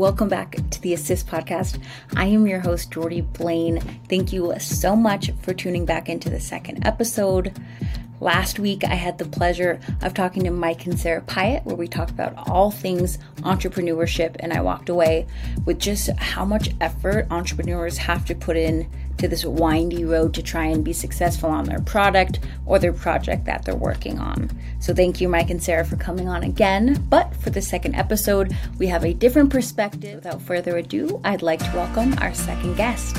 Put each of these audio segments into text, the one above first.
Welcome back to the Assist Podcast. I am your host, Jordy Blaine. Thank you so much for tuning back into the second episode. Last week, I had the pleasure of talking to Mike and Sarah Pyatt, where we talked about all things entrepreneurship, and I walked away with just how much effort entrepreneurs have to put in to this windy road to try and be successful on their product or their project that they're working on. So, thank you, Mike and Sarah, for coming on again. But for the second episode, we have a different perspective. Without further ado, I'd like to welcome our second guest.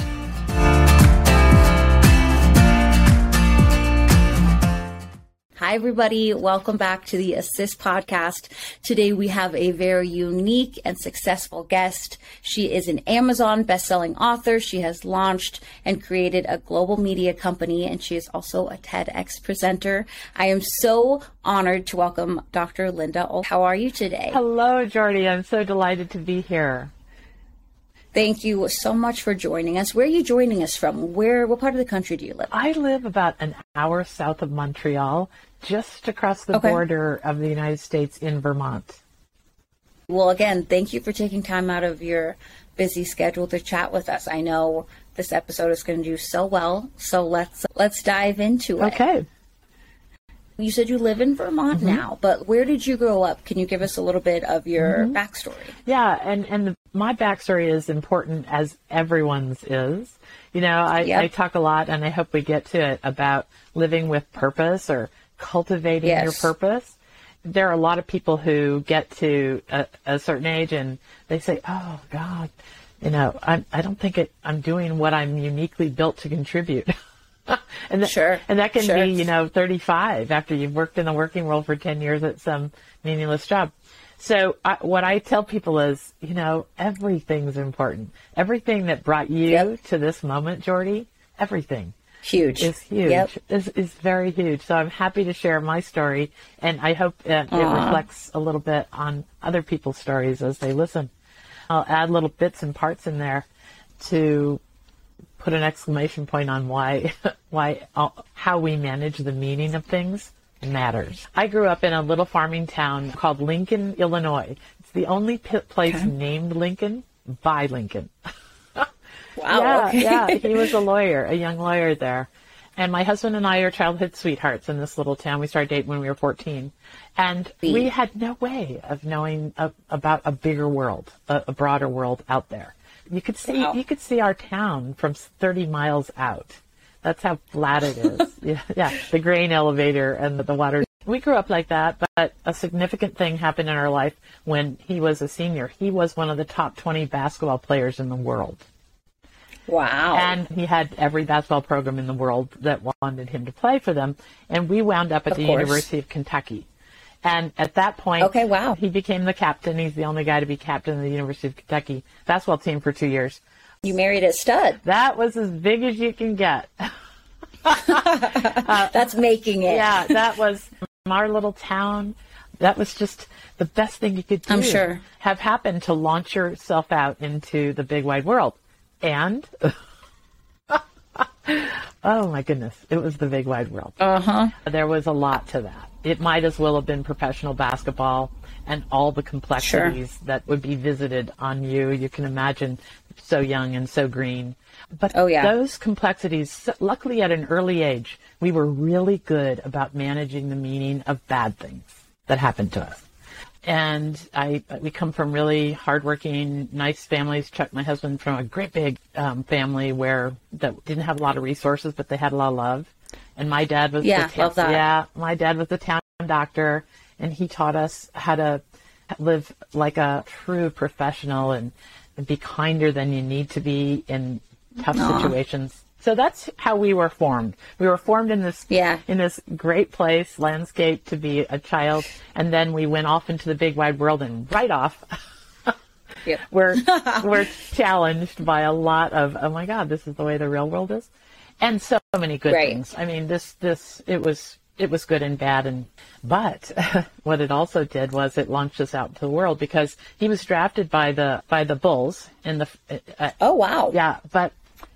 Hi, everybody. Welcome back to the Assist podcast. Today we have a very unique and successful guest. She is an Amazon bestselling author. She has launched and created a global media company, and she is also a TEDx presenter. I am so honored to welcome Dr. Lynda. How are you today? Hello, Jordy. I'm so delighted to be here. Thank you so much for joining us. Where are you joining us from? Where, what part of the country do you live? I live about an hour south of Montreal, just across the okay. border of the United States in Vermont. Well, again, thank you for taking time out of your busy schedule to chat with us. I know this episode is going to do so well, so let's let's dive into it. Okay. You said you live in Vermont mm-hmm. now, but where did you grow up? Can you give us a little bit of your mm-hmm. backstory? Yeah, and and the, my backstory is important as everyone's is. You know, I, yep. I talk a lot, and I hope we get to it about living with purpose or cultivating yes. your purpose. There are a lot of people who get to a, a certain age and they say, "Oh God, you know, I I don't think it, I'm doing what I'm uniquely built to contribute." and that, sure, and that can sure. be, you know, 35 after you've worked in the working world for 10 years at some meaningless job. So I, what I tell people is, you know, everything's important. Everything that brought you yep. to this moment, Jordy, everything huge. Is huge. Yep. is, is very huge. So i'm happy to share my story and i hope it, it reflects a little bit on other people's stories as they listen. I'll add little bits and parts in there to put an exclamation point on why why uh, how we manage the meaning of things matters. I grew up in a little farming town called lincoln illinois. It's the only place okay. named lincoln by lincoln Wow. Yeah, okay. yeah. He was a lawyer, a young lawyer there. And my husband and I are childhood sweethearts in this little town. We started dating when we were 14. And we had no way of knowing a, about a bigger world, a, a, broader world out there. You could see, wow. you could see our town from 30 miles out. That's how flat it is. yeah, yeah, the grain elevator and the, the water. We grew up like that, but a significant thing happened in our life when he was a senior. He was one of the top 20 basketball players in the world. Wow. And he had every basketball program in the world that wanted him to play for them. And we wound up at of the course. University of Kentucky. And at that point, okay, wow. he became the captain. He's the only guy to be captain of the University of Kentucky basketball team for two years. You married a stud. That was as big as you can get. uh, That's making it. Yeah, that was our little town. That was just the best thing you could do. I'm sure. Have happened to launch yourself out into the big wide world. And oh my goodness, it was the big wide world. Uh huh. There was a lot to that. It might as well have been professional basketball and all the complexities sure. that would be visited on you. You can imagine so young and so green. But oh, yeah. those complexities, luckily at an early age, we were really good about managing the meaning of bad things that happened to us and I we come from really hardworking, nice families. Chuck, my husband, from a great big um, family where that didn't have a lot of resources, but they had a lot of love. And my dad was yeah, the love that. yeah, my dad was the town doctor, and he taught us how to live like a true professional and, and be kinder than you need to be in tough Aww. situations. So that's how we were formed. We were formed in this yeah. in this great place, landscape to be a child, and then we went off into the big wide world and right off yep. we're we're challenged by a lot of oh my god, this is the way the real world is. And so many good right. things. I mean, this this it was it was good and bad and but what it also did was it launched us out into the world because he was drafted by the by the Bulls in the uh, Oh wow. Yeah, but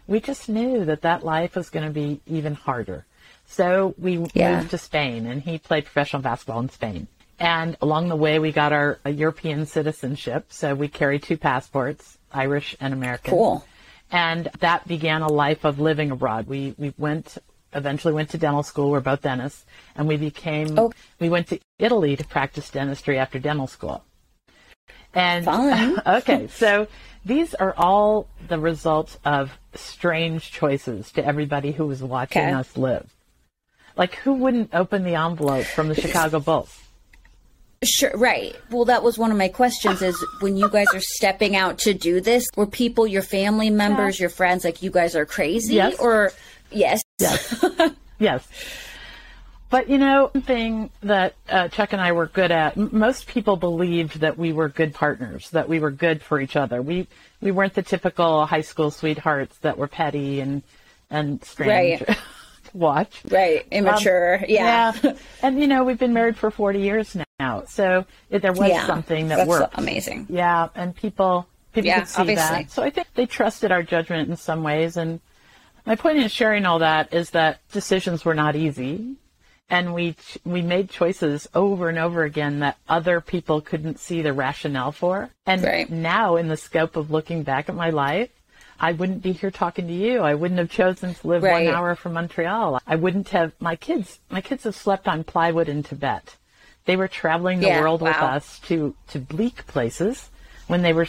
we just knew that that life was going to be even harder. So we yeah. moved to Spain, and he played professional basketball in Spain. And along the way, we got our European citizenship. So we carry two passports, Irish and American. Cool. And that began a life of living abroad. We, we went, eventually went to dental school. We're both dentists. And we became, Oh. we went to Italy to practice dentistry after dental school. And Fun. okay, so these are all the results of strange choices to everybody who was watching Okay. us live. Like, who wouldn't open the envelope from the Chicago Bulls? Sure, right. Well, that was one of my questions is when you guys are stepping out to do this, were people, your family members, your friends, like you guys are crazy? Yes. Or, yes. Yes. But you know, one thing that uh, Chuck and I were good at, m- most people believed that we were good partners, that we were good for each other. We we weren't the typical high school sweethearts that were petty and and strange Right. watch. Right. Immature. yeah. Um, Yeah. and you know, we've been married for 40 years now. So it, there was Yeah. something that That's worked. amazing. Yeah, and people people Yeah, could see obviously. that. So I think they trusted our judgment in some ways. And my point in sharing all that is that decisions were not easy, and we ch- we made choices over and over again that other people couldn't see the rationale for. And Right. now, in the scope of looking back at my life. I wouldn't be here talking to you. I wouldn't have chosen to live Right. one hour from Montreal. I wouldn't have my kids. My kids have slept on plywood in Tibet. They were traveling the Yeah, world with us to to bleak places when they were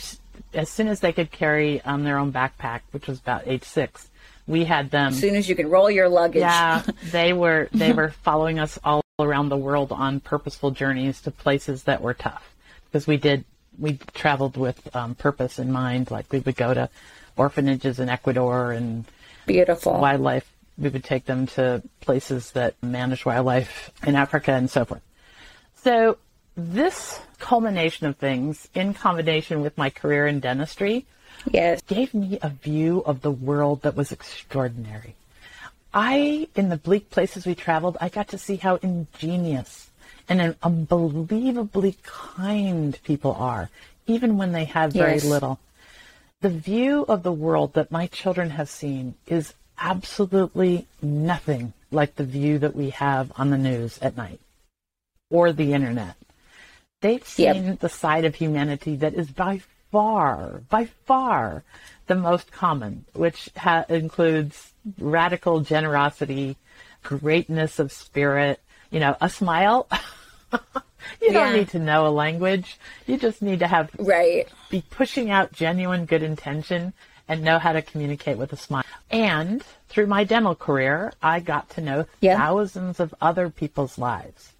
as soon as they could carry um, their own backpack, which was about age six. We had them. As soon as you can roll your luggage. Yeah, they were they were following us all around the world on purposeful journeys to places that were tough because we did we traveled with um, purpose in mind. Like we would go to orphanages in Ecuador and Beautiful. wildlife. We would take them to places that manage wildlife in Africa and so forth. So this culmination of things, in combination with my career in dentistry, Yes. gave me a view of the world that was extraordinary. I, in the bleak places we traveled, I got to see how ingenious and unbelievably kind people are, even when they have very Yes. little. The view of the world that my children have seen is absolutely nothing like the view that we have on the news at night or the internet. They've Yep. seen the side of humanity that is by far, by far the most common, which ha- includes radical generosity, greatness of spirit, you know, a smile. you don't need to know a language. You just need to have Right. be pushing out genuine good intention and know how to communicate with a smile. And through my dental career, I got to know Yeah. thousands of other people's lives.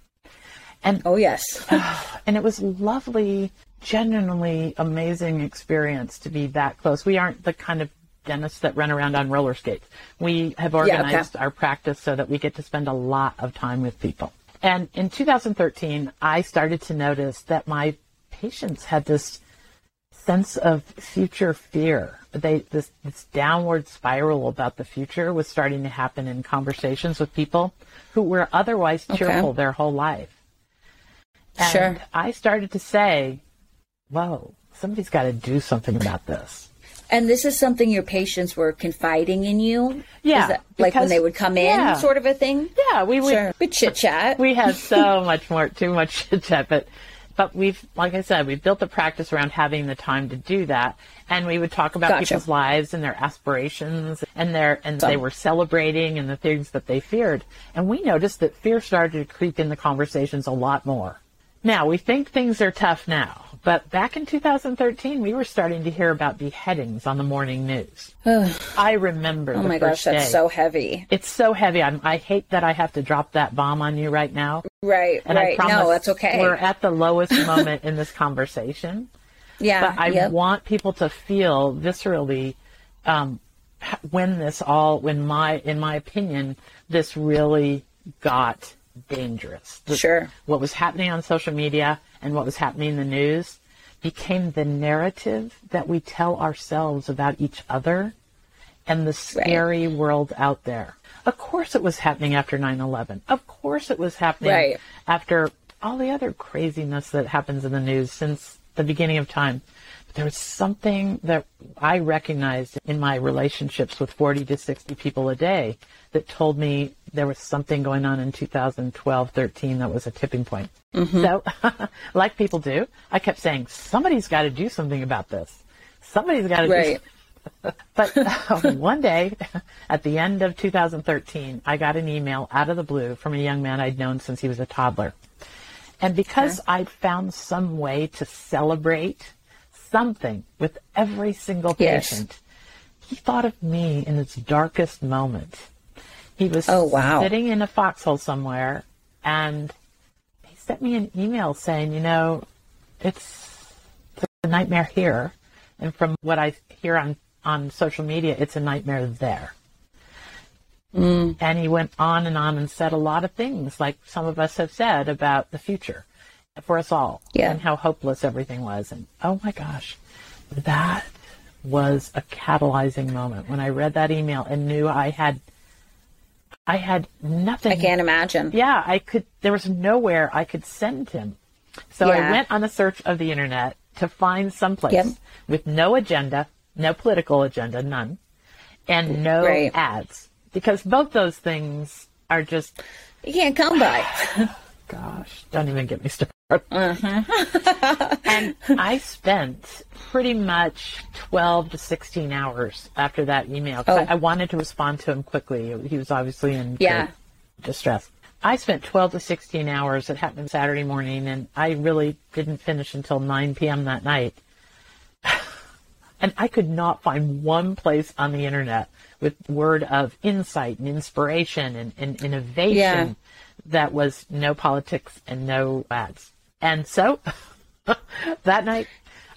And Oh, yes. and it was lovely, genuinely amazing experience to be that close. We aren't the kind of dentists that run around on roller skates. We have okay. organized our practice so that we get to spend a lot of time with people. And in 2013, I started to notice that my patients had this sense of future fear. They this, this downward spiral about the future was starting to happen in conversations with people who were otherwise cheerful their whole life. And Sure. I started to say, whoa, somebody's got to do something about this. And this is something your patients were confiding in you? Yeah, that, like when they would come in, yeah. sort of a thing? Yeah, we would. Sure. Chit chat. We had so much more, too much chit chat, but but we've, like I said, we've built the practice around having the time to do that, and we would talk about Gotcha. people's lives and their aspirations, and their and they were celebrating and the things that they feared, and we noticed that fear started to creep in the conversations a lot more. Now we think things are tough now, but back in 2013, we were starting to hear about beheadings on the morning news. I remember. Oh the my first gosh, that's day. so heavy. It's so heavy. I'm, I hate that I have to drop that bomb on you right now. Right, And I right. promise No, that's okay. We're at the lowest moment in this conversation, yeah. but I yep. want people to feel viscerally um, when this all, when my, in my opinion, this really got dangerous. The- Sure. What was happening on social media and what was happening in the news became the narrative that we tell ourselves about each other and the scary world out there. Of course, it was happening after 9 11. Of course, it was happening Right. after all the other craziness that happens in the news since the beginning of time. There was something that I recognized in my relationships with 40 to 60 people a day that told me there was something going on in 2012, 13 that was a tipping point. Mm-hmm. So, like people do, I kept saying, somebody's got to do something about this. Somebody's got to right. do but uh, one day, at the end of 2013, I got an email out of the blue from a young man I'd known since he was a toddler. And because okay. I'd found some way to celebrate something with every single patient, yes. he thought of me in its darkest moment. He was oh, wow. sitting in a foxhole somewhere and he sent me an email saying, you know, it's, it's a nightmare here. And from what I hear on, on social media, it's a nightmare there. Mm. And he went on and on and said a lot of things, like some of us have said about the future for us all yeah. and how hopeless everything was. And oh my gosh, that was a catalyzing moment when I read that email and knew I had I had nothing. I can't imagine. Yeah, I could. There was nowhere I could send him. So yeah. I went on a search of the internet to find someplace yep. with no agenda, no political agenda, none, and no right. ads, because both those things are just you can't come by. Gosh, don't even get me started. Uh-huh. and I spent pretty much 12 to 16 hours after that email. Oh. I, I, wanted to respond to him quickly. He was obviously in yeah. distress. I spent 12 to 16 hours. It happened Saturday morning, and I really didn't finish until 9 p.m. that night. and I could not find one place on the internet with word of insight and inspiration and, and innovation yeah. that was no politics and no ads. And so that night,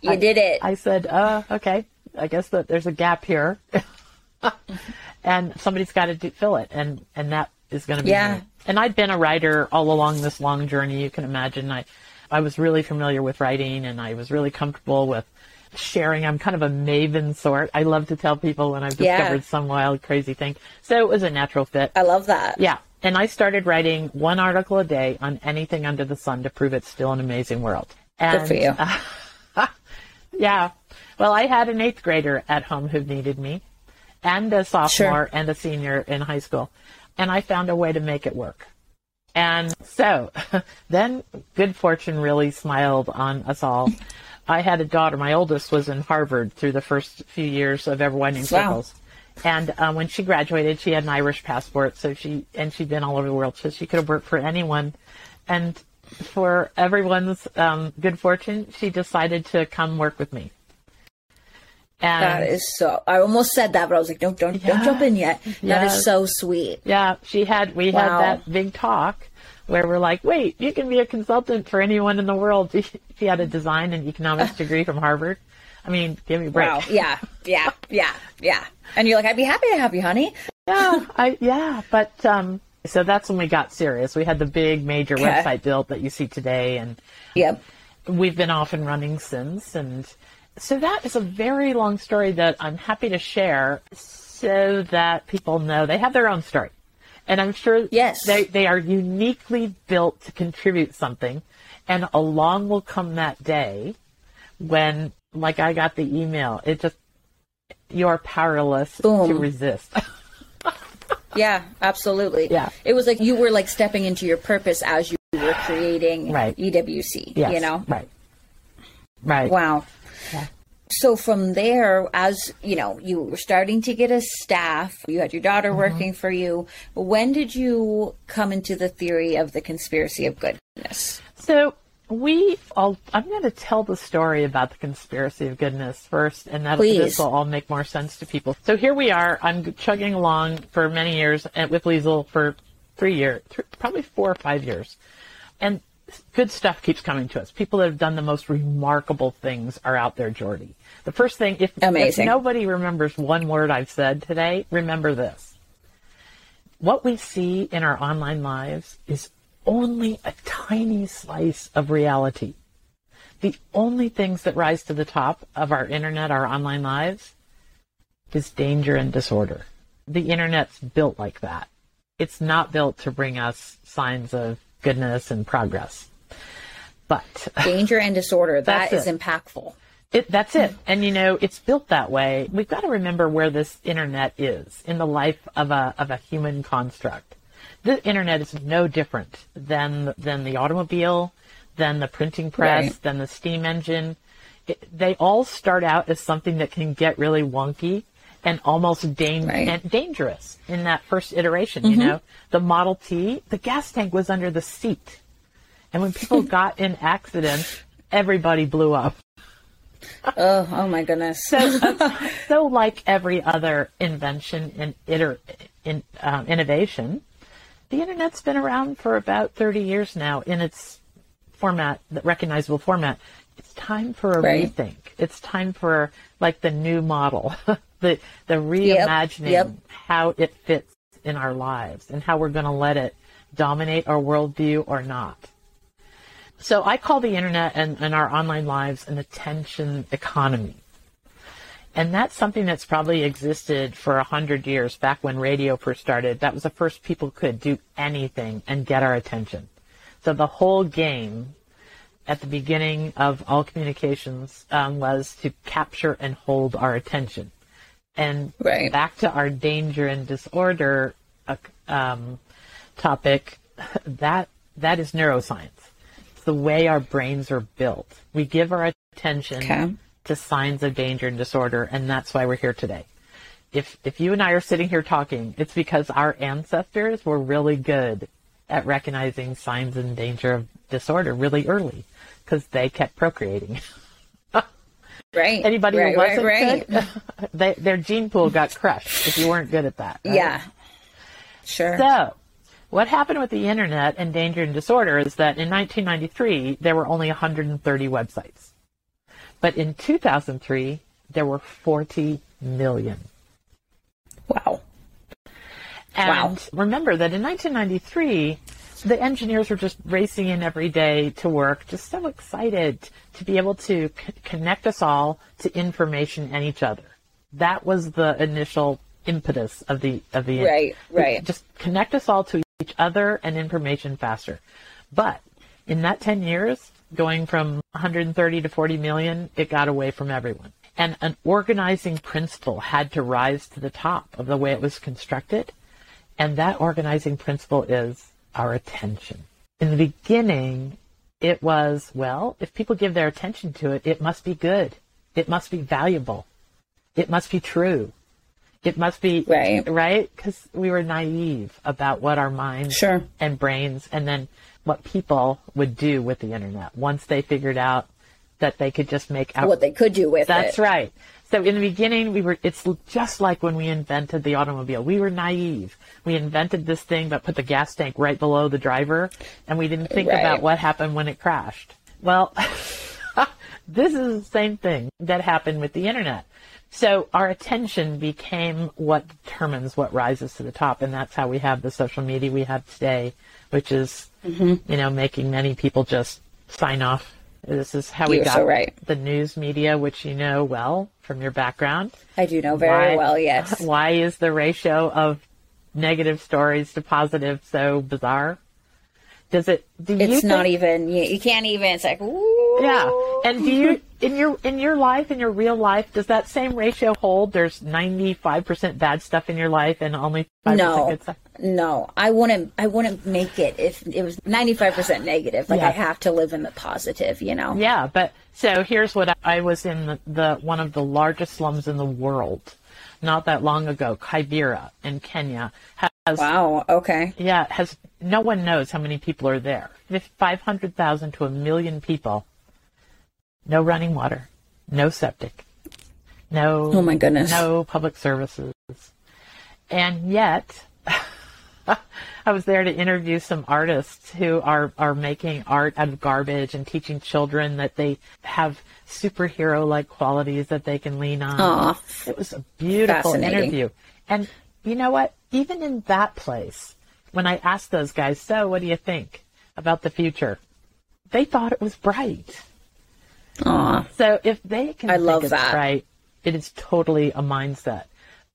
you I, did it. I said, uh, okay, I guess that there's a gap here. and somebody's got to do, fill it. And, and that is going to be yeah. Me. And I'd been a writer all along this long journey. You can imagine I, I was really familiar with writing and I was really comfortable with sharing. I'm kind of a maven sort. I love to tell people when I've discovered yeah. some wild, crazy thing. So it was a natural fit. I love that. Yeah. And I started writing one article a day on anything under the sun to prove it's still an amazing world. And, Good for you. Uh, yeah. Well, I had an eighth grader at home who needed me, and a sophomore sure. and a senior in high school. And I found a way to make it work. And so then good fortune really smiled on us all. I had a daughter. My oldest was in Harvard through the first few years of Ever Widening Circles. And um, when she graduated, she had an Irish passport, so she and she'd been all over the world, so she could have worked for anyone. And for everyone's um, good fortune, she decided to come work with me. And that is so. I almost said that, but I was like, don't, don't, yeah, don't jump in yet. That yeah. is so sweet. Yeah, she had. We wow. had that big talk where we're like, wait, you can be a consultant for anyone in the world. She had a design and economics degree from Harvard. I mean, give me a break. Wow. Yeah, yeah, yeah, yeah. And you're like, I'd be happy to have you, honey. yeah, I yeah, but um, so that's when we got serious. We had the big major okay. website built that you see today, and yep, we've been off and running since. And so that is a very long story that I'm happy to share, so that people know they have their own story, and I'm sure yes, they they are uniquely built to contribute something, and along will come that day when like I got the email. It just you're powerless Boom. to resist. yeah, absolutely. Yeah. It was like you were like stepping into your purpose as you were creating right. EWC, yes. you know? Right. Right. Wow. Yeah. So from there, as you know, you were starting to get a staff, you had your daughter mm-hmm. working for you. When did you come into the theory of the conspiracy of goodness? So we all i'm going to tell the story about the conspiracy of goodness first and that this will all make more sense to people. So here we are. I'm chugging along for many years with liesl for three years th- probably four or five years. And good stuff keeps coming to us. People that have done the most remarkable things are out there jordy. The first thing if, if nobody remembers one word i've said today remember this. What we see in our online lives is only a tiny slice of reality. The only things that rise to the top of our internet, our online lives, is danger and disorder. The internet's built like that. It's not built to bring us signs of goodness and progress. But danger and disorder, that is it. impactful. It, that's it. And you know, it's built that way. We've got to remember where this internet is in the life of a, of a human construct. The internet is no different than, than the automobile, than the printing press, Right. than the steam engine. It, they all start out as something that can get really wonky and almost Right. Mm-hmm. and dangerous in that first iteration, you know? The Model T, the gas tank was under the seat. And when people got in accidents, everybody blew up. Oh, oh my goodness. So, uh, so like every other invention and iter- in, um, innovation, the internet's been around for about 30 years now in its format, the recognizable format. It's time for a Right. rethink. It's time for like the new model, the the reimagining yep. how it fits in our lives and how we're going to let it dominate our worldview or not. So I call the internet and, and our online lives an attention economy. And that's something that's probably existed for a hundred years back when radio first started. That was the first people could do anything and get our attention. So the whole game at the beginning of all communications um, was to capture and hold our attention. And Right. back to our danger and disorder uh, um, topic, that that is neuroscience. It's the way our brains are built. We give our attention Okay. To signs of danger and disorder, and that's why we're here today. If if you and I are sitting here talking, it's because our ancestors were really good at recognizing signs and danger of disorder really early because they kept procreating. right. Anybody right, who wasn't right, right. good, they, their gene pool got crushed if you weren't good at that. right? Yeah. Sure. So, what happened with the internet and danger and disorder is that in 1993 there were only 130 websites, but in 2003 there were 40 million. wow. And Wow. remember that in 1993, the engineers were just racing in every day to work, just so excited to be able to c- connect us all to information and each other. That was the initial impetus of the of the Right, right. Just connect us all to each other and information faster. But in that 10 years, going from 130 to 40 million, it got away from everyone. And an organizing principle had to rise to the top of the way it was constructed. And that organizing principle is our attention. In the beginning, it was, well, if people give their attention to it, it must be good. It must be valuable. It must be true. It must be Right. right? Because we were naive about what our minds Sure. and brains, and then what people would do with the internet once they figured out that they could just make out. What they could do with That's it. That's right. So in the beginning, we were. It's just like when we invented the automobile. We were naive. We invented this thing, but put the gas tank right below the driver, and we didn't think Right. about what happened when it crashed. Well, this is the same thing that happened with the internet. So our attention became what determines what rises to the top, and that's how we have the social media we have today, which is, Mm-hmm. you know, making many people just sign off. This is how we You're got so right. the news media, which you know well from your background. I do know very Why- well, yes. Why is the ratio of negative stories to positive so bizarre? Does it? Do you It's not think- even, you, you can't even, it's like, ooh. Yeah. Oh. And do you in your in your life, in your real life, does that same ratio hold? There's ninety five percent bad stuff in your life and only five percent No, good stuff. no, I wouldn't. I wouldn't make it if it was ninety five percent negative. Like Yeah. I have to live in the positive, you know. Yeah, but so here's what I, I was in the, the one of the largest slums in the world, not that long ago, Kibera in Kenya has Wow. Okay. yeah has no one knows how many people are there, five hundred thousand to a million people. No running water, no septic, no Oh my goodness. no public services. And yet, I was there to interview some artists who are, are making art out of garbage and teaching children that they have superhero like qualities that they can lean on. Aw. It was a beautiful interview. And you know what? Even in that place, when I asked those guys, so what do you think about the future? They thought it was bright. Aw. So if they can I think love it's that. right, it is totally a mindset.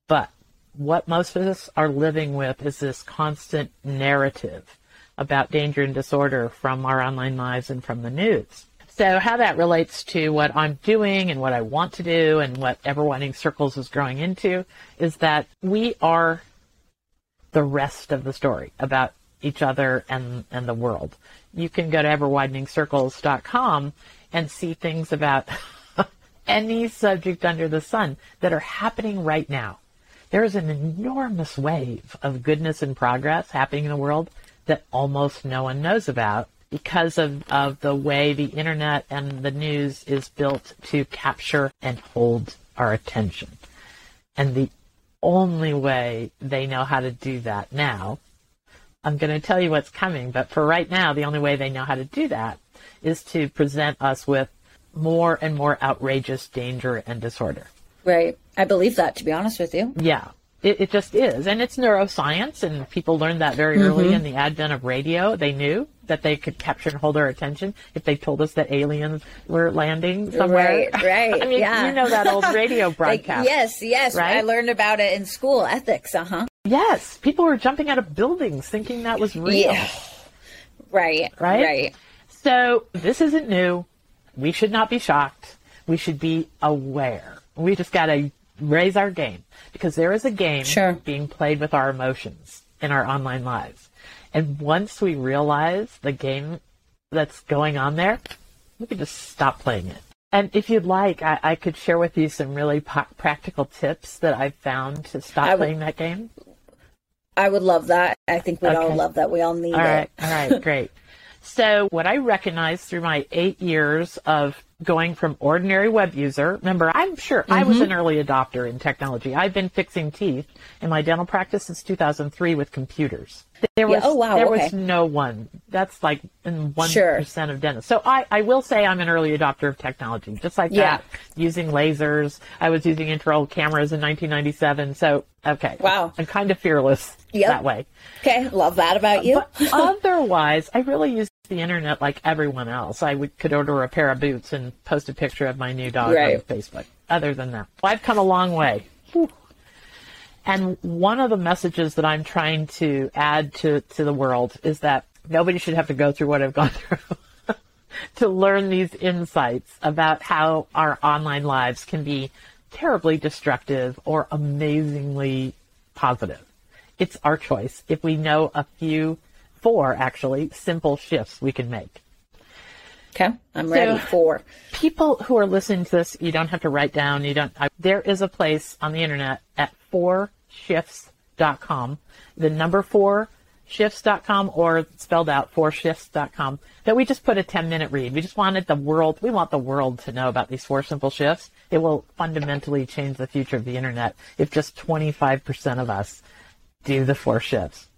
But what most of us are living with is this constant narrative about danger and disorder from our online lives and from the news. So how that relates to what I'm doing and what I want to do and what Ever Widening Circles is growing into is that we are the rest of the story about each other and, and the world. You can go to everwideningcircles.com and see things about any subject under the sun that are happening right now. There is an enormous wave of goodness and progress happening in the world that almost no one knows about because of, of the way the internet and the news is built to capture and hold our attention. And the only way they know how to do that now, I'm going to tell you what's coming, but for right now, the only way they know how to do that is to present us with more and more outrageous danger and disorder. Right. I believe that, to be honest with you. Yeah. It, it just is. And it's neuroscience, and people learned that very mm-hmm. early in the advent of radio. They knew that they could capture and hold our attention if they told us that aliens were landing somewhere. Right, right. I mean, yeah. you know that old radio broadcast. like, yes, yes. Right? I learned about it in school, ethics, uh huh. Yes. People were jumping out of buildings thinking that was real. Yeah. Right, right. Right. So this isn't new. We should not be shocked. We should be aware. We just got to raise our game because there is a game sure. being played with our emotions in our online lives. And once we realize the game that's going on there, we can just stop playing it. And if you'd like, I, I could share with you some really po- practical tips that I've found to stop w- playing that game. I would love that. I think we'd okay. all love that. We all need all right, it. All right, great. So, what I recognized through my eight years of going from ordinary web user, remember, I'm sure mm-hmm. I was an mm-hmm. early adopter in technology. I've been fixing teeth in my dental practice since 2003 with computers. There was, yeah, oh, wow, there okay. was no one. That's like in 1% sure. of dentists. So I, I will say I'm an early adopter of technology, just like yeah. that. Using lasers. I was using infrared cameras in 1997. So, okay. Wow. I'm kind of fearless yep. that way. Okay. Love that about you. But otherwise, I really use the internet like everyone else. I would, could order a pair of boots and post a picture of my new dog right. on Facebook. Other than that, well, I've come a long way. Whew. And one of the messages that I'm trying to add to, to the world is that nobody should have to go through what I've gone through to learn these insights about how our online lives can be terribly destructive or amazingly positive. It's our choice if we know a few, four actually, simple shifts we can make. Okay, I'm ready so, for. People who are listening to this, you don't have to write down. You don't. I, there is a place on the internet at fourshifts.com, the number four shifts.com or spelled out fourshifts.com that we just put a 10 minute read. We just wanted the world, we want the world to know about these four simple shifts. It will fundamentally change the future of the internet if just 25% of us do the four shifts.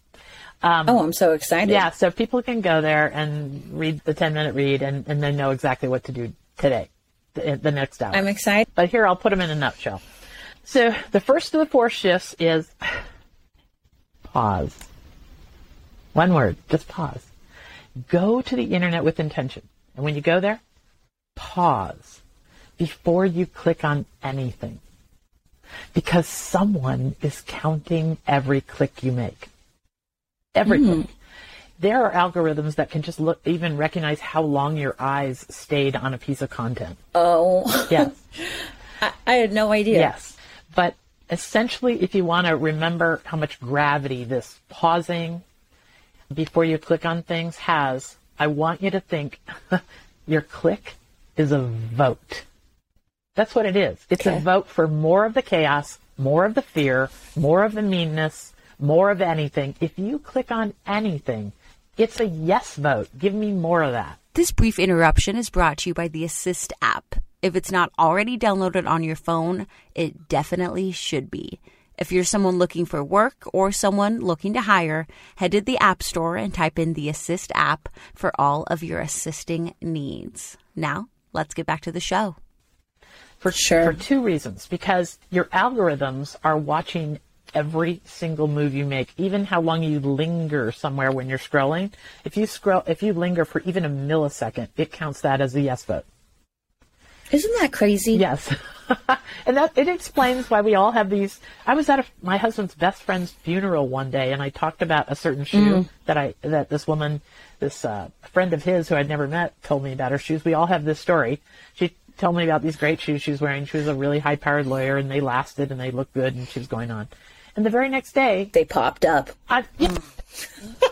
Um, oh, I'm so excited. Yeah, so people can go there and read the 10 minute read and, and then know exactly what to do today, the, the next hour. I'm excited. But here, I'll put them in a nutshell. So the first of the four shifts is pause. One word, just pause. Go to the internet with intention. And when you go there, pause before you click on anything. Because someone is counting every click you make everything. Mm. There are algorithms that can just look, even recognize how long your eyes stayed on a piece of content. Oh. Yes. I, I had no idea. Yes. But essentially, if you want to remember how much gravity this pausing before you click on things has, I want you to think your click is a vote. That's what it is. It's okay. a vote for more of the chaos, more of the fear, more of the meanness, more of anything. If you click on anything, it's a yes vote. Give me more of that. This brief interruption is brought to you by the Assist app. If it's not already downloaded on your phone, it definitely should be. If you're someone looking for work or someone looking to hire, head to the App Store and type in the Assist app for all of your assisting needs. Now, let's get back to the show. For sure. For two reasons. Because your algorithms are watching every single move you make, even how long you linger somewhere when you're scrolling. If you scroll, if you linger for even a millisecond, it counts that as a yes vote. Isn't that crazy? Yes. and that it explains why we all have these. I was at a, my husband's best friend's funeral one day, and I talked about a certain shoe mm. that I that this woman, this uh, friend of his who I'd never met, told me about her shoes. We all have this story. She told me about these great shoes she was wearing. She was a really high powered lawyer, and they lasted and they looked good, and she was going on. And the very next day, they popped up. I, yeah,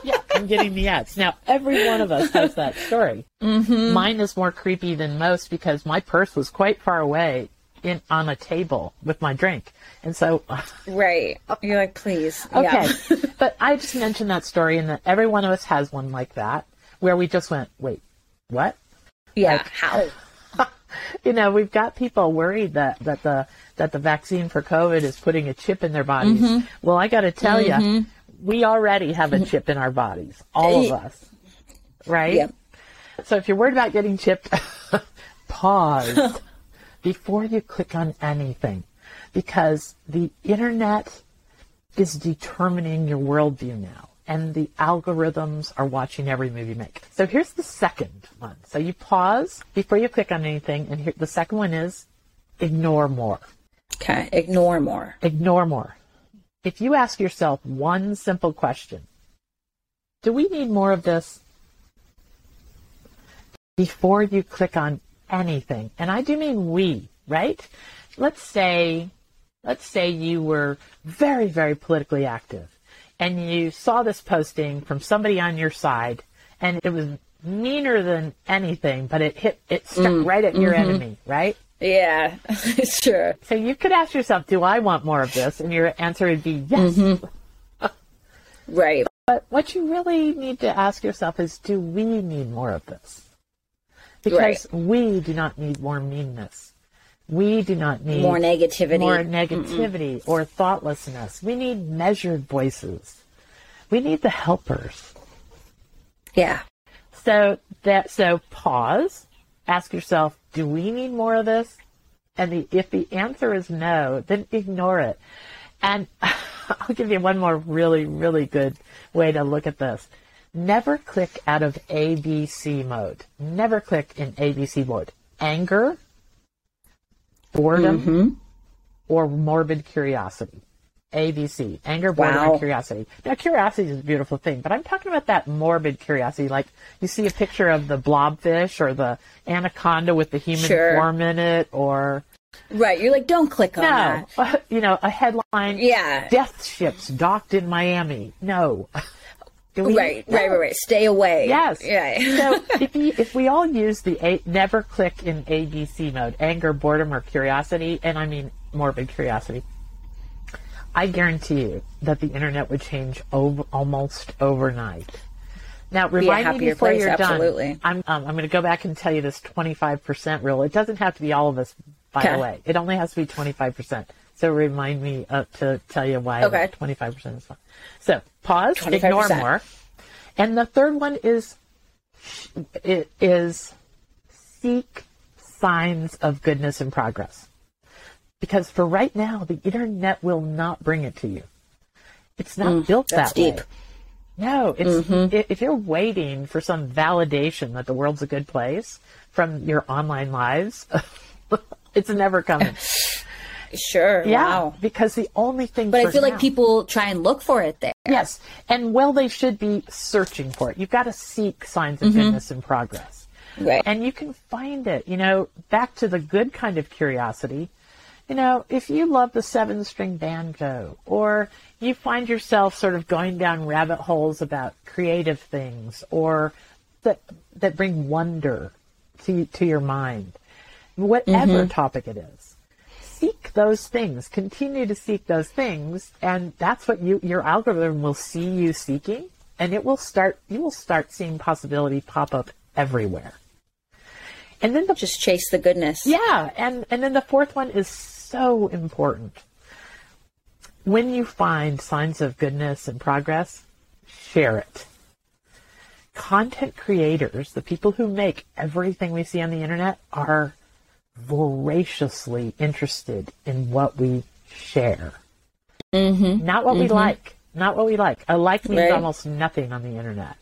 yeah, I'm getting the ads. Now, every one of us has that story. Mm-hmm. Mine is more creepy than most because my purse was quite far away in on a table with my drink. And so Right. You're like, please. Okay. Yeah. but I just mentioned that story and that every one of us has one like that where we just went, Wait, what? Yeah. Like, how? you know, we've got people worried that, that the that the vaccine for COVID is putting a chip in their bodies. Mm-hmm. Well, I got to tell mm-hmm. you, we already have a chip in our bodies, all of us, right? Yep. So if you're worried about getting chipped, pause before you click on anything because the internet is determining your worldview now and the algorithms are watching every move you make. So here's the second one. So you pause before you click on anything and here, the second one is ignore more. Okay, ignore more. Ignore more. If you ask yourself one simple question, do we need more of this? Before you click on anything, and I do mean we, right? Let's say, let's say you were very, very politically active and you saw this posting from somebody on your side and it was meaner than anything, but it hit, it stuck mm, right at your mm-hmm. enemy, right? Yeah, sure. So you could ask yourself, do I want more of this? And your answer would be yes. Mm-hmm. right. But what you really need to ask yourself is, do we need more of this? Because right. we do not need more meanness. We do not need more negativity, more negativity Mm-mm. or thoughtlessness. We need measured voices. We need the helpers. Yeah. So that so pause, ask yourself, do we need more of this? And the, if the answer is no, then ignore it. And I'll give you one more really, really good way to look at this. Never click out of ABC mode. Never click in ABC mode. Anger, boredom, mm-hmm. or morbid curiosity. ABC, anger, boredom, wow. and curiosity. Now, curiosity is a beautiful thing, but I'm talking about that morbid curiosity. Like you see a picture of the blobfish or the anaconda with the human sure. form in it, or right. You're like, don't click on it. no. that. you know, a headline. Yeah. Death ships docked in Miami. No. Right, no. right, right, right. Stay away. Yes. Yeah. so if, you, if we all use the a, never click in ABC mode, anger, boredom, or curiosity, and I mean morbid curiosity, I guarantee you that the internet would change over, almost overnight. Now, remind me before place, you're absolutely. done. I'm um, I'm going to go back and tell you this 25% rule. It doesn't have to be all of us, by okay. the way. It only has to be 25%. So remind me uh, to tell you why okay. 25% is fine. So pause, 25%. ignore more. And the third one is it is seek signs of goodness and progress. Because for right now, the internet will not bring it to you. It's not mm, built that deep. way. No, it's mm-hmm. if you're waiting for some validation that the world's a good place from your online lives, it's never coming. Sure. Yeah. Wow. Because the only thing. But I feel now, like people try and look for it there. Yes, and well, they should be searching for it. You've got to seek signs of mm-hmm. goodness and progress. Right. And you can find it. You know, back to the good kind of curiosity. You know, if you love the seven string banjo, or you find yourself sort of going down rabbit holes about creative things, or that that bring wonder to to your mind, whatever mm-hmm. topic it is seek those things. Continue to seek those things, and that's what you your algorithm will see you seeking, and it will start. You will start seeing possibility pop up everywhere. And then the, just chase the goodness. Yeah, and and then the fourth one is so important. When you find signs of goodness and progress, share it. Content creators, the people who make everything we see on the internet, are voraciously interested in what we share. Mm-hmm. Not what mm-hmm. we like. Not what we like. A like means right. almost nothing on the internet.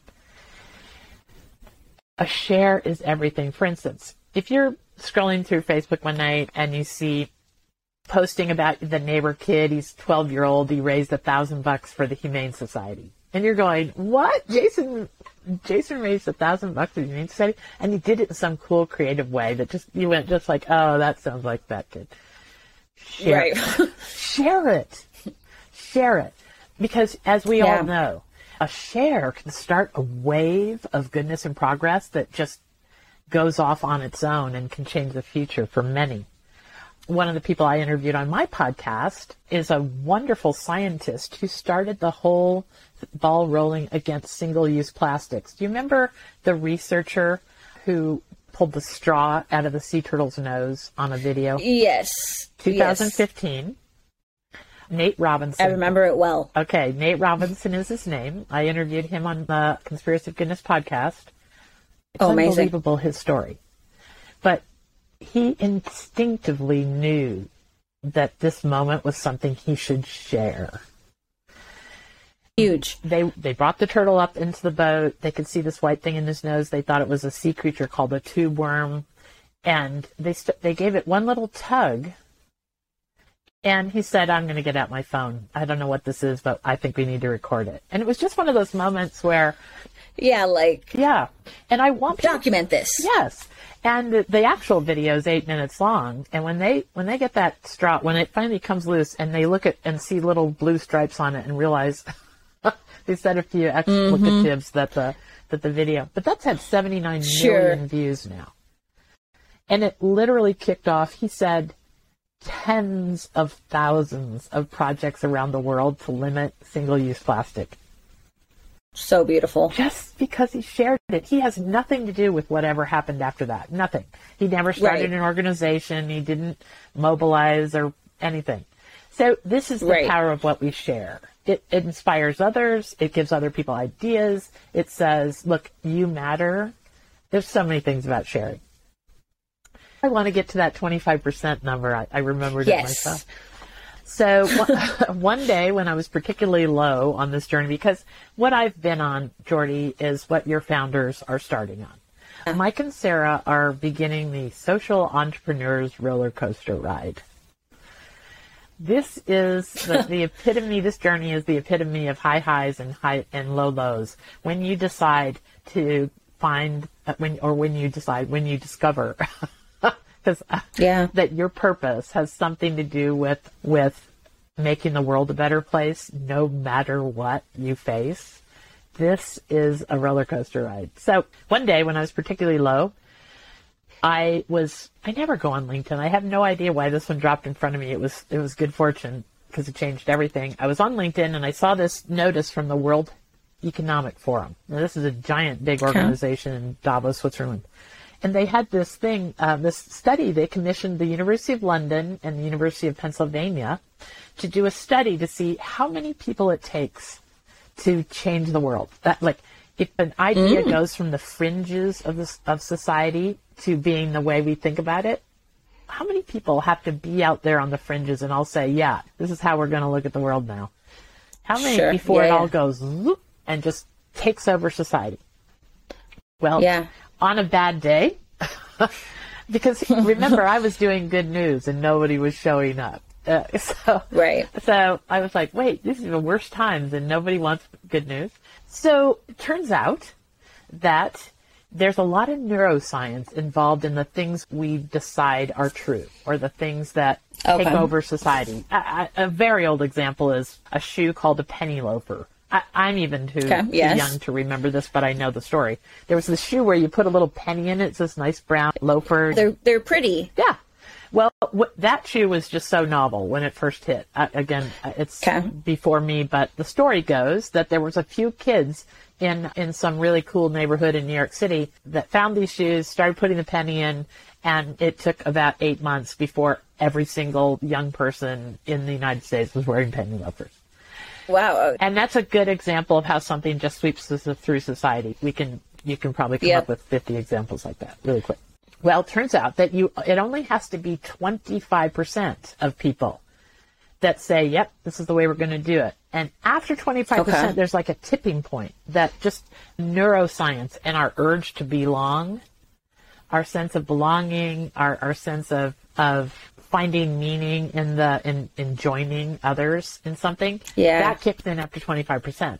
A share is everything. For instance, if you're scrolling through Facebook one night and you see posting about the neighbor kid. He's 12 year old. He raised a thousand bucks for the Humane Society. And you're going, what? Jason, Jason raised a thousand bucks for the Humane Society? And he did it in some cool, creative way that just, you went just like, oh, that sounds like that kid. Share, right. share it. Share it. Because as we yeah. all know, a share can start a wave of goodness and progress that just goes off on its own and can change the future for many. One of the people I interviewed on my podcast is a wonderful scientist who started the whole ball rolling against single use plastics. Do you remember the researcher who pulled the straw out of the sea turtle's nose on a video? Yes. 2015. Yes. Nate Robinson. I remember it well. Okay, Nate Robinson is his name. I interviewed him on the Conspiracy of Goodness podcast. It's oh, unbelievable his story. But he instinctively knew that this moment was something he should share. Huge. They they brought the turtle up into the boat. They could see this white thing in his nose. They thought it was a sea creature called a tube worm, and they st- they gave it one little tug. And he said, "I'm going to get out my phone. I don't know what this is, but I think we need to record it." And it was just one of those moments where yeah, like yeah. And I want to document this. Yes. And the, the, actual video is eight minutes long. And when they when they get that straw, when it finally comes loose, and they look at and see little blue stripes on it, and realize they said a few explicatives mm-hmm. that the that the video, but that's had seventy nine sure. million views now. And it literally kicked off. He said tens of thousands of projects around the world to limit single use plastic. So beautiful. Just because he shared it. He has nothing to do with whatever happened after that. Nothing. He never started right. an organization. He didn't mobilize or anything. So this is the right. power of what we share. It, it inspires others. It gives other people ideas. It says, look, you matter. There's so many things about sharing. I want to get to that 25% number. I, I remembered yes. it myself. So one day when I was particularly low on this journey, because what I've been on, Jordy, is what your founders are starting on. Mike and Sarah are beginning the social entrepreneurs roller coaster ride. This is the, the epitome. This journey is the epitome of high highs and high and low lows. When you decide to find uh, when or when you decide when you discover because yeah. that your purpose has something to do with with making the world a better place, no matter what you face. This is a roller coaster ride. So one day when I was particularly low, I was I never go on LinkedIn. I have no idea why this one dropped in front of me. It was it was good fortune because it changed everything. I was on LinkedIn and I saw this notice from the World Economic Forum. Now, this is a giant, big organization in Davos, Switzerland and they had this thing, uh, this study. They commissioned the University of London and the University of Pennsylvania to do a study to see how many people it takes to change the world. That like if an idea mm. goes from the fringes of this, of society to being the way we think about it, how many people have to be out there on the fringes and I'll say, yeah, this is how we're going to look at the world now. How many sure. before yeah, it all goes and just takes over society? Well, yeah on a bad day. because remember, I was doing good news and nobody was showing up. Uh, so, right. So I was like, wait, these are the worst times and nobody wants good news. So it turns out that there's a lot of neuroscience involved in the things we decide are true or the things that okay. take over society. A, a, very old example is a shoe called a penny loafer. I, am even too, okay, yes. too young to remember this, but I know the story. There was this shoe where you put a little penny in it. It's this nice brown loafer. They're they're pretty. Yeah. Well, that shoe was just so novel when it first hit. Uh, again, it's okay. before me, but the story goes that there was a few kids in in some really cool neighborhood in New York City that found these shoes, started putting the penny in, and it took about eight months before every single young person in the United States was wearing penny loafers. Wow. And that's a good example of how something just sweeps through society. We can, you can probably come yep. up with 50 examples like that really quick. Well, it turns out that you, it only has to be 25% of people that say, yep, this is the way we're going to do it. And after 25%, okay. there's like a tipping point that just neuroscience and our urge to belong our sense of belonging, our, our sense of, of finding meaning in the, in, in joining others in something. Yeah. That kicks in after 25%.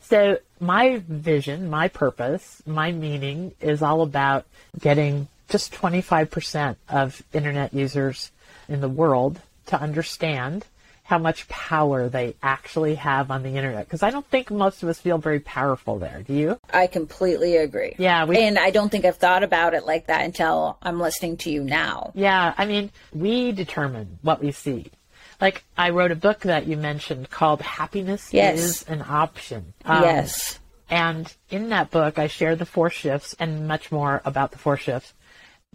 So my vision, my purpose, my meaning is all about getting just 25% of internet users in the world to understand how much power they actually have on the internet. Because I don't think most of us feel very powerful there. Do you? I completely agree. Yeah. We, and I don't think I've thought about it like that until I'm listening to you now. yeah. I mean, we determine what we see. Like I wrote a book that you mentioned called Happiness Yes. is an Option. Um, yes. And in that book, I share the four shifts and much more about the four shifts.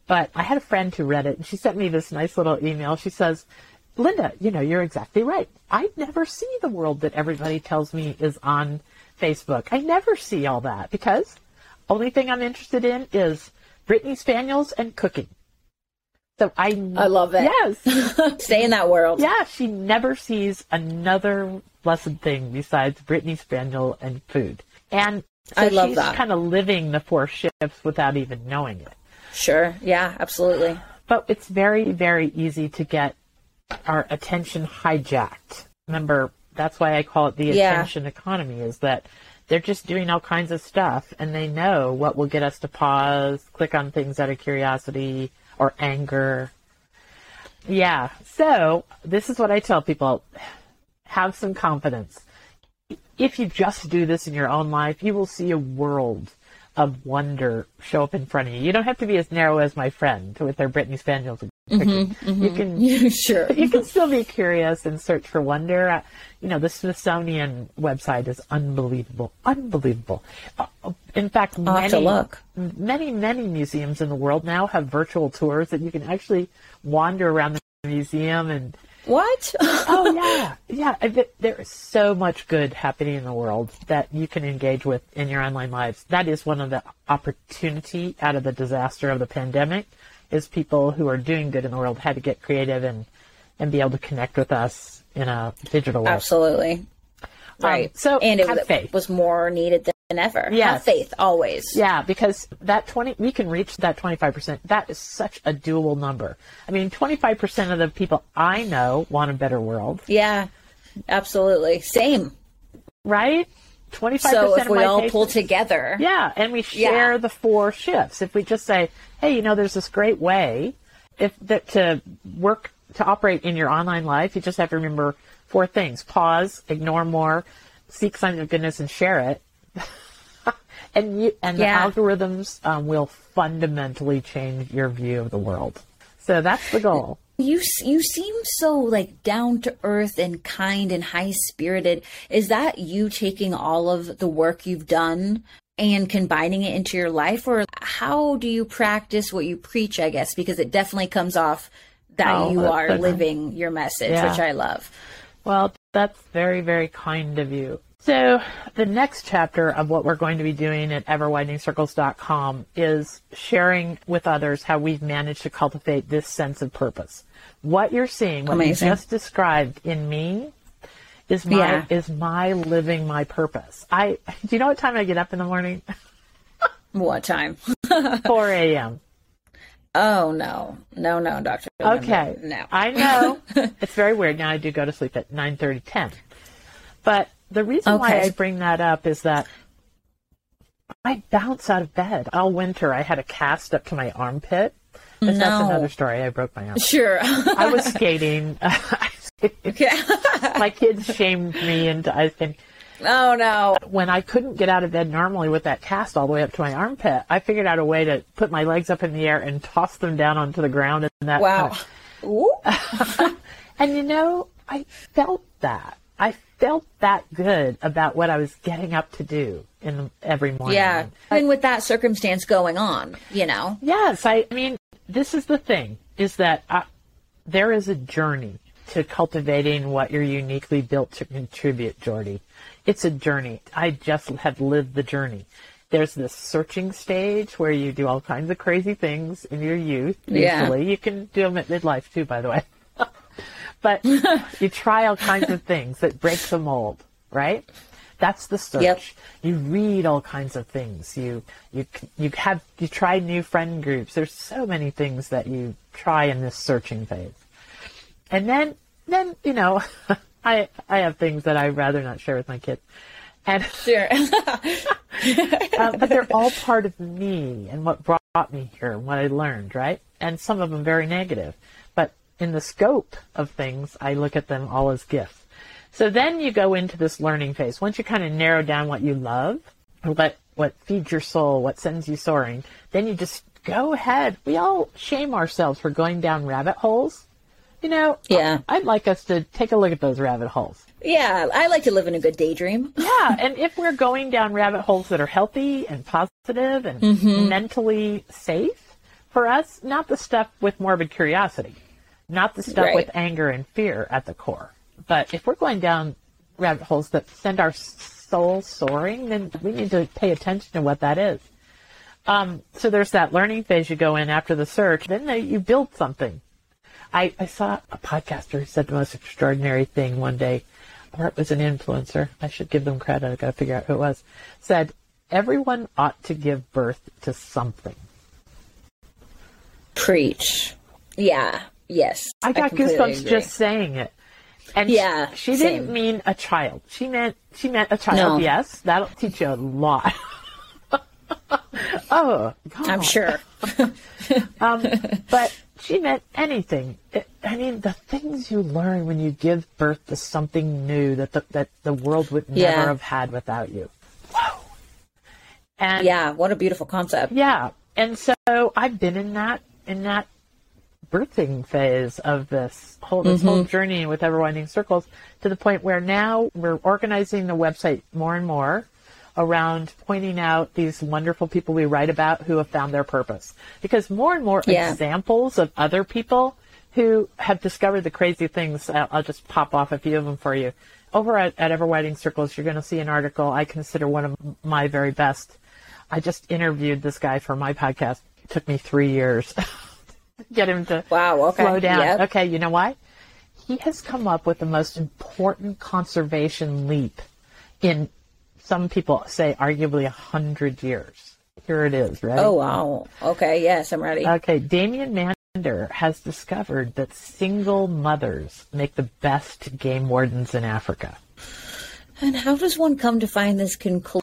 But I had a friend who read it and she sent me this nice little email. She says, Lynda, you know, you're exactly right. I never see the world that everybody tells me is on Facebook. I never see all that because only thing I'm interested in is Brittany Spaniels and cooking. So I, I love it. Yes. Stay in that world. Yeah, she never sees another blessed thing besides Brittany Spaniel and food. And so I love she's that. kind of living the four shifts without even knowing it. Sure. Yeah, absolutely. But it's very, very easy to get our attention hijacked. Remember, that's why I call it the Yeah. attention economy, is that they're just doing all kinds of stuff and they know what will get us to pause, click on things out of curiosity or anger. Yeah. So this is what I tell people. Have some confidence. If you just do this in your own life, you will see a world of wonder show up in front of you. You don't have to be as narrow as my friend with their Brittany Spaniels. You can sure. you can still be curious and search for wonder. Uh, you know, the Smithsonian website is unbelievable, unbelievable. Uh, uh, in fact, many, many, many museums in the world now have virtual tours that you can actually wander around the museum and. What? Oh yeah, yeah. There is so much good happening in the world that you can engage with in your online lives. That is one of the opportunity out of the disaster of the pandemic is people who are doing good in the world had to get creative and and be able to connect with us in a digital way. Absolutely. Um, right. so and it faith. was more needed than ever. Yes. Have faith always. Yeah, because that 20, we can reach that 25%. That is such a doable number. I mean, 25% of the people I know want a better world, Yeah. Absolutely. Same. right? 25% So if of we all patients- pull together. Yeah, and we share Yeah. the four shifts. If we just say, hey, you know, there's this great way if that to work to operate in your online life, you just have to remember four things: pause, ignore more, seek signs of goodness, and share it. and you and Yeah. the algorithms um, will fundamentally change your view of the world. So that's the goal. You you seem so like down to earth and kind and high spirited. Is that you taking all of the work you've done and combining it into your life, or how do you practice what you preach? I guess because it definitely comes off that Oh, you are living your message, Yeah. which I love. Well, that's very, very kind of you. So, the next chapter of what we're going to be doing at everwideningcircles.com is sharing with others how we've managed to cultivate this sense of purpose. What you're seeing, what Amazing. you just described in me, is my Yeah. is my living my purpose. I do you know what time I get up in the morning? What time? 4 a.m. Oh no, no, no, Doctor. Okay. no. I know. it's very weird. Now I do go to sleep at 9:30, 10. But the reason why I bring that up is that I bounce out of bed. All winter I had a cast up to my armpit. But that's another story. I broke my arm. Sure. I was skating. okay. my kids shamed me into I think oh no. when I couldn't get out of bed normally with that cast all the way up to my armpit, I figured out a way to put my legs up in the air and toss them down onto the ground and that Wow. kind of- Ooh. And you know, I felt that. I felt that good about what I was getting up to do in the, every morning. Yeah. Even with that circumstance going on, you know. Yes, I, I mean, this is the thing: is that uh there is a journey to cultivating what you're uniquely built to contribute, Jordy. It's a journey. I just have lived the journey. There's this searching stage where you do all kinds of crazy things in your youth. Yeah. Usually, you can do them at midlife too, by the way. But you try all kinds of things that break the mold, right? That's the search. Yep. You read all kinds of things. You you you have you try new friend groups. There's so many things that you try in this searching phase. And then then you know, I I have things that I'd rather not share with my kids. And Sure. uh, but they're all part of me and what brought me here and what I learned, right? And some of them very negative. In the scope of things, I look at them all as gifts. So then you go into this learning phase. Once you kind of narrow down what you love, what what feeds your soul, what sends you soaring, then you just go ahead. We all shame ourselves for going down rabbit holes. You know, Yeah. I'd like us to take a look at those rabbit holes. yeah, I like to live in a good daydream. Yeah, and if we're going down rabbit holes that are healthy and positive and Mm-hmm. mentally safe for us, not the stuff with morbid curiosity, not the stuff Right. with anger and fear at the core. But if we're going down rabbit holes that send our soul soaring, then we need to pay attention to what that is. Um, so there's that learning phase you go in after the search. Then they, you build something. I, I saw a podcaster who said the most extraordinary thing one day, or it was an influencer. I should give them credit. I got to figure out who it was. Said everyone ought to give birth to something. Preach. Yeah. Yes. I got completely goosebumps agree. just saying it. And Yeah, she, same. didn't mean a child. She meant she meant a child. No. Yes, that'll teach you a lot. oh, God. I'm sure. Um, but she meant anything. It, I mean, the things you learn when you give birth to something new that the, that the world would never Yeah. have had without you. Whoa. And Yeah. What a beautiful concept. yeah, and so I've been in that in that birthing phase of this whole this whole mm-hmm. journey with Ever Widening Circles to the point where now we're organizing the website more and more around pointing out these wonderful people we write about who have found their purpose. Because more and more Yeah. examples of other people who have discovered the crazy things I'll, I'll just pop off a few of them for you. Over at, at Ever Widening Circles you're going to see an article i consider one of my very best. I just interviewed this guy for my podcast. It took me three years get him to Wow, okay. slow down. Yep. Okay, you know why? He has come up with the most important conservation leap in some people say arguably a hundred years. Here it is, right? Oh wow. Okay. Yes, I'm ready. Okay, Damien Mander has discovered that single mothers make the best game wardens in Africa. and how does one come to find this conclusion?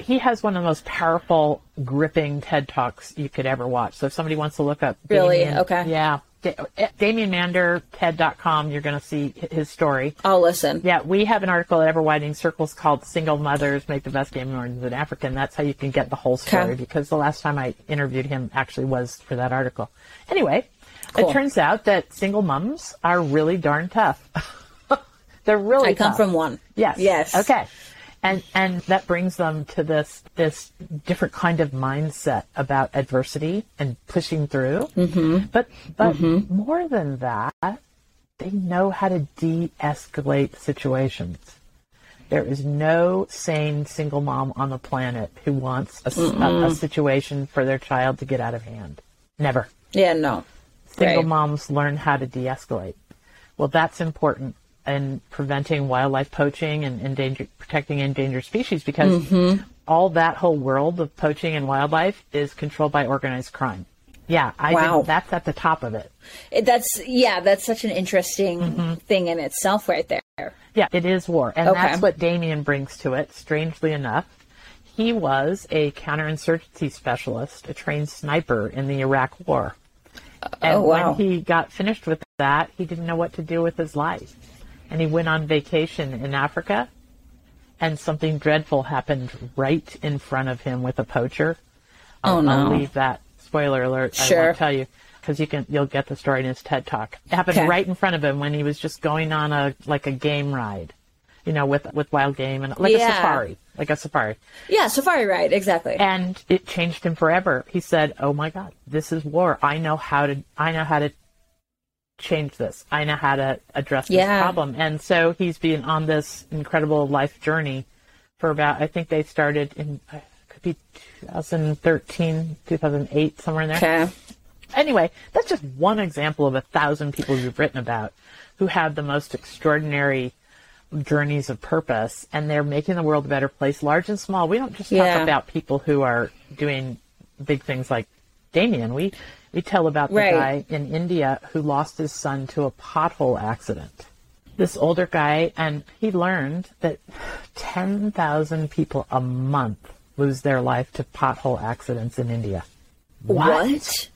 He has one of the most powerful, gripping TED talks you could ever watch. So if somebody wants to look up, Really? Damien- Okay. yeah, eh, Damien Mander, TED.com, you're going to see his story. I'll listen. Yeah, we have an article at Ever Widening Circles called "Single Mothers Make the Best Game Wardens in Africa," and that's how you can get the whole story. Okay. Because the last time I interviewed him actually was for that article. Anyway, Cool. it turns out that single mums are really darn tough. They're really I come tough. from one. Yes. Yes. Okay. And and that brings them to this this different kind of mindset about adversity and pushing through. Mm-hmm. But but more than that, they know how to de-escalate situations. There is no sane single mom on the planet who wants a situation for their child to get out of hand. Never Yeah. No. single Right. moms learn how to de-escalate. Well, that's important in preventing wildlife poaching and endanger, protecting endangered species because Mm-hmm. all that whole world of poaching and wildlife is controlled by organized crime. Yeah, I Wow. think that's at the top of it. It- That's yeah. That's such an interesting Mm-hmm. thing in itself, right there. Yeah, it is war. And Okay. that's what Damien brings to it, strangely enough. He was a counterinsurgency specialist, a trained sniper in the Iraq War. And Oh, wow. when he got finished with that, he didn't know what to do with his life. And he went on vacation in Africa, and something dreadful happened right in front of him with a poacher. I'll, Oh, no. I'll leave that spoiler alert. Sure. I won't tell you because you can you'll get the story in his TED talk. It happened Okay. right in front of him when he was just going on a like a game ride, you know, with with wild game and like a safari, like a safari. Yeah. Safari ride. Exactly. And it changed him forever. He said, "Oh my God, this is war. I know how to. I know how to change this. I know how to address this Yeah. problem." And so he's been on this incredible life journey for about. I think they started in uh, could be 2013, 2008, somewhere in there. okay. Anyway, that's just one example of a thousand people you've written about who have the most extraordinary journeys of purpose and they're making the world a better place, large and small. We don't just Yeah. talk about people who are doing big things like Damien. We we tell about the Right. guy in India who lost his son to a pothole accident. This older guy, and he learned that 10,000 people a month lose their life to pothole accidents in India. What?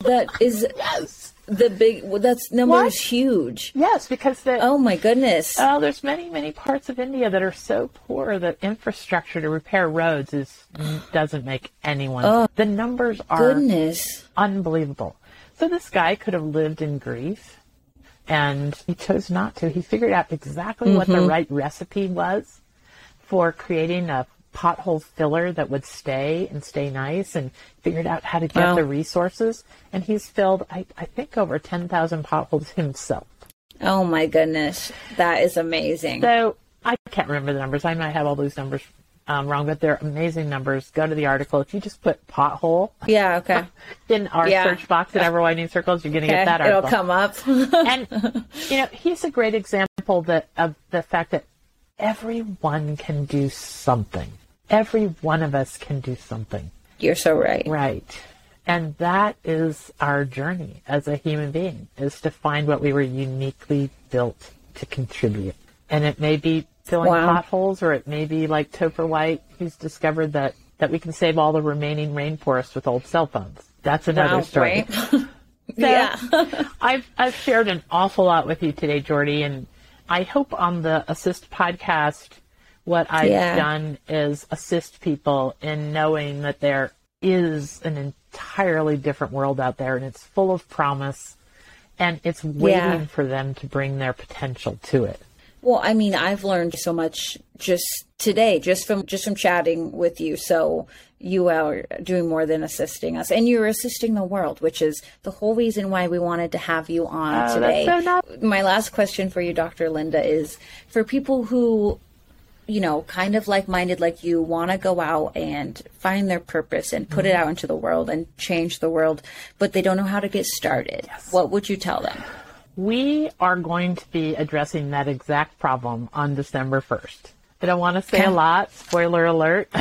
that is the big. Well, that's number is huge. Yes, because the, Oh my goodness. Oh, there's many, many parts of India that are so poor that infrastructure to repair roads is doesn't make anyone. Oh, the numbers are goodness. unbelievable. So this guy could have lived in grief, and he chose not to. He figured out exactly what the Mm-hmm. right recipe was for creating a pothole filler that would stay and stay nice, and figured out how to get Wow. the resources. And he's filled, I, I think, over ten thousand potholes himself. Oh my goodness. That is amazing. So I can't remember the numbers. I might have all those numbers um, wrong, but they're amazing numbers. Go to the article. If you just put pothole yeah. Okay. in our Yeah. search box at Ever Widening Circles, you're going to Okay. get that article. It'll come up. and you know, he's a great example that of the fact that everyone can do something. Every one of us can do something. You're so right. Right. And that is our journey as a human being, is to find what we were uniquely built to contribute. And it may be filling Wow. potholes, or it may be like Topher White, who's discovered that, that we can save all the remaining rainforest with old cell phones. That's another Wow, story. right? yeah. I've I've shared an awful lot with you today, Jordy, and I hope on the Assist podcast, what I've Yeah. done is assist people in knowing that there is an entirely different world out there, and it's full of promise, and it's waiting Yeah. for them to bring their potential to it. Well, I mean, I've learned so much just today, just from just from chatting with you. So you are doing more than assisting us, and you're assisting the world, which is the whole reason why we wanted to have you on Oh, today. so nice. My last question for you, Dr. Lynda, is for people who you know, kind of like minded like you, want to go out and find their purpose and put it Mm-hmm. out into the world and change the world, but they don't know how to get started. What would you tell them? We are going to be addressing that exact problem on December 1st. I don't want to say Okay. a lot. Spoiler alert.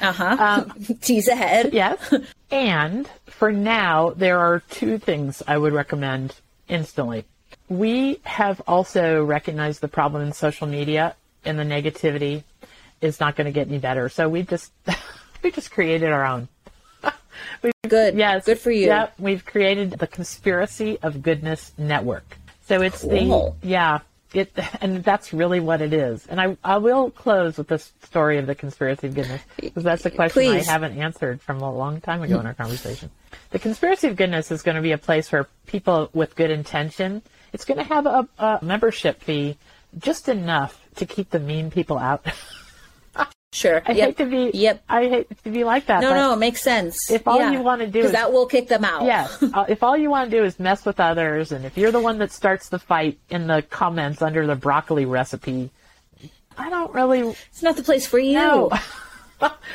Uh huh. Tease ahead. Yes. and for now, there are two things I would recommend instantly. We have also recognized the problem in social media and the negativity is not going to get any better. So we just we just created our own. Good. Yes. Good for you. Yep. We've created the Conspiracy of Goodness Network. So it's Cool. the yeah. It, and that's really what it is. And I, I will close with this story of the conspiracy of goodness because that's a question Please. I haven't answered from a long time ago mm. in our conversation. The conspiracy of goodness is going to be a place where people with good intention, it's going to have a, a membership fee just enough to keep the mean people out. Sure. I yep. hate to be, Yep. I hate to be like that. No, no, it makes sense. If all you wanna do because is- that will kick them out. Yes. uh, if all you want to do is mess with others, and if you're the one that starts the fight in the comments under the broccoli recipe, I don't really it's not the place for you. know.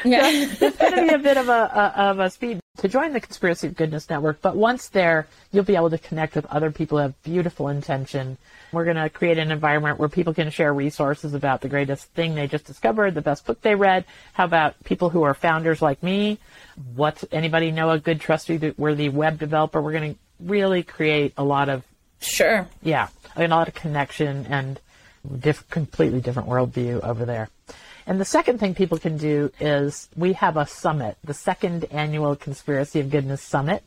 Yeah. it's going to be a bit of a, a of a speed to join the Conspiracy of Goodness Network. But once there, you'll be able to connect with other people who have beautiful intention. We're going to create an environment where people can share resources about the greatest thing they just discovered, the best book they read. How about people who are founders like me? What anybody know a good trustworthy worthy web developer? We're going to really create a lot of Sure. yeah, I mean, a lot of connection and diff- completely different worldview over there. And the second thing people can do is we have a summit. The second annual Conspiracy of Goodness Summit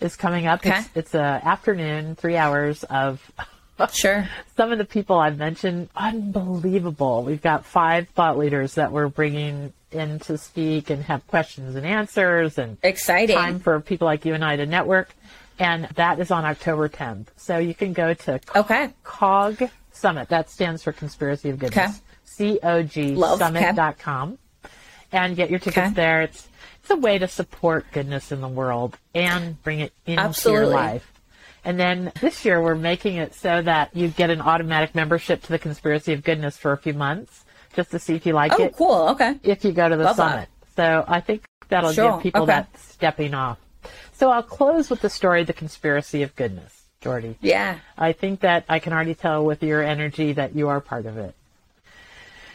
is coming up. Okay. It's, it's a afternoon, three hours of Sure. some of the people I've mentioned. Unbelievable. We've got five thought leaders that we're bringing in to speak and have questions and answers and Exciting. time for people like you and I to network. And that is on October 10th. So you can go to Okay. COG Summit. That stands for Conspiracy of Goodness. Okay. C-O-G Love, summit.com. And get your tickets Okay. there. It's, it's a way to support goodness in the world and bring it into Absolutely. your life. And then this year we're making it so that you get an automatic membership to the Conspiracy of Goodness for a few months just to see if you like Oh, it Oh, cool. Okay. if you go to the Love that. summit. So I think that'll Sure. give people Okay. that stepping off. So I'll close with the story, of The Conspiracy of Goodness. Jordy. Yeah. I think that I can already tell with your energy that you are part of it.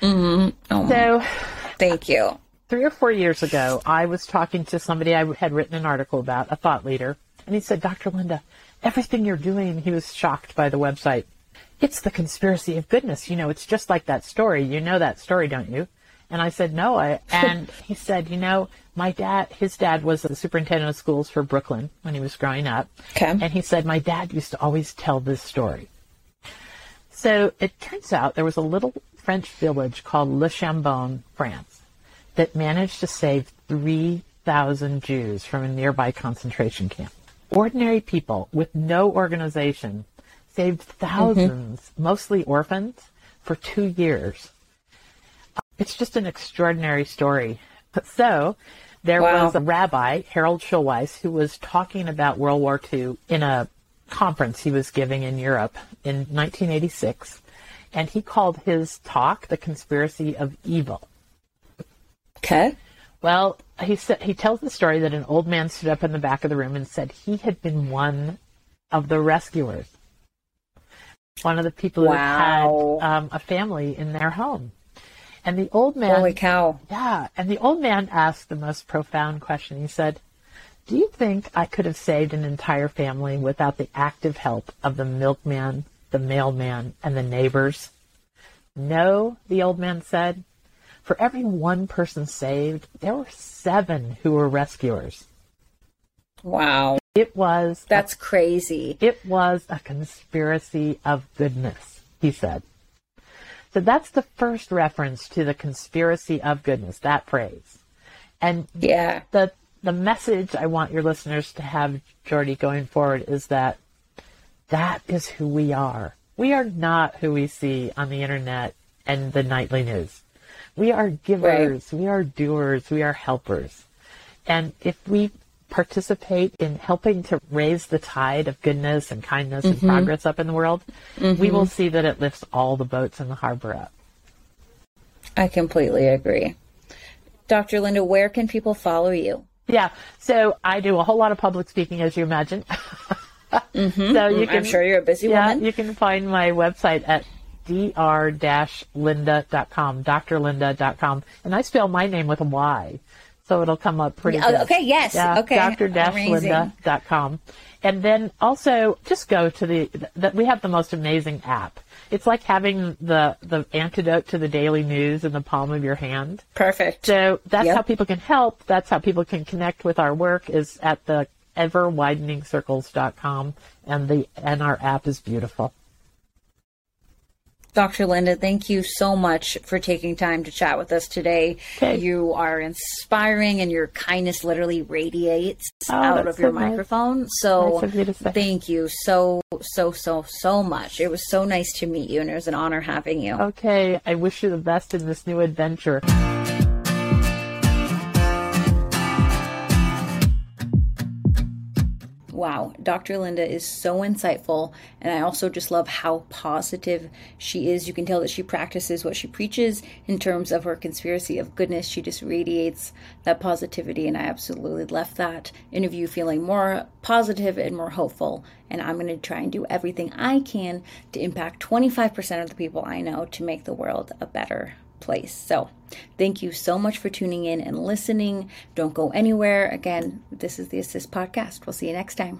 Mm-hmm. Oh, So, thank you. three or four years ago, I was talking to somebody I had written an article about, a thought leader, and he said, Dr. Lynda, everything you're doing, he was shocked by the website. It's the conspiracy of goodness. You know, it's just like that story. You know that story, don't you? And I said, no. I, and he said, you know, my dad, his dad was the superintendent of schools for Brooklyn when he was growing up. Okay. And he said, my dad used to always tell this story. So it turns out there was a little French village called Le Chambon, France, that managed to save 3,000 Jews from a nearby concentration camp. Ordinary people with no organization saved mm-hmm. 1000s mostly orphans, for two years. It's just an extraordinary story. So there Wow. was a rabbi, Harold Schulweis, who was talking about World War II in a conference he was giving in Europe in 1986. And he called his talk The Conspiracy of Evil. Okay. Well, he said he tells the story that an old man stood up in the back of the room and said he had been one of the rescuers, one of the people Wow. who had um, a family in their home. And the old man, Holy cow. yeah, and the old man asked the most profound question. He said, "Do you think I could have saved an entire family without the active help of the milkman, the mailman, and the neighbors?" No, the old man said. For every one person saved, there were seven who were rescuers. Wow. It was That's crazy. it was a conspiracy of goodness, he said. So that's the first reference to the conspiracy of goodness, that phrase. And Yeah. the the message I want your listeners to have, Jordy, going forward is that that is who we are. We are not who we see on the internet and the nightly news. We are givers, we are doers, we are helpers. And if we participate in helping to raise the tide of goodness and kindness and mm-hmm. progress up in the world, we mm-hmm. will see that it lifts all the boats in the harbor up. I completely agree. Dr. Lynda, where can people follow you? Yeah. So I do a whole lot of public speaking, as you imagine. Mm-hmm. So you mm, can, I'm sure you're a busy yeah, woman. you can find my website at dr-lynda.com, drlynda.com. And I spell my name with a Y. So it'll come up pretty Yeah, good. okay, yes, Yeah, okay, dr-lynda.com. And then also just go to the, that we have the most amazing app. It's like having the, the antidote to the daily news in the palm of your hand. Perfect. So that's Yep. how people can help. That's how people can connect with our work is at the everwideningcircles.com and the and our app is beautiful. Dr. Lynda, thank you so much for taking time to chat with us today. Okay. You are inspiring and your kindness literally radiates Oh, out of your so nice. microphone. So Nice of you to say. thank you so, so, so, so much. It was so nice to meet you and it was an honor having you. Okay, I wish you the best in this new adventure. Wow, Dr. Lynda is so insightful, and I also just love how positive she is. You can tell that she practices what she preaches in terms of her conspiracy of goodness. She just radiates that positivity, and I absolutely left that interview feeling more positive and more hopeful. And I'm going to try and do everything I can to impact 25% of the people I know to make the world a better place. So, thank you so much for tuning in and listening. Don't go anywhere. Again, this is the Assist Podcast. We'll see you next time.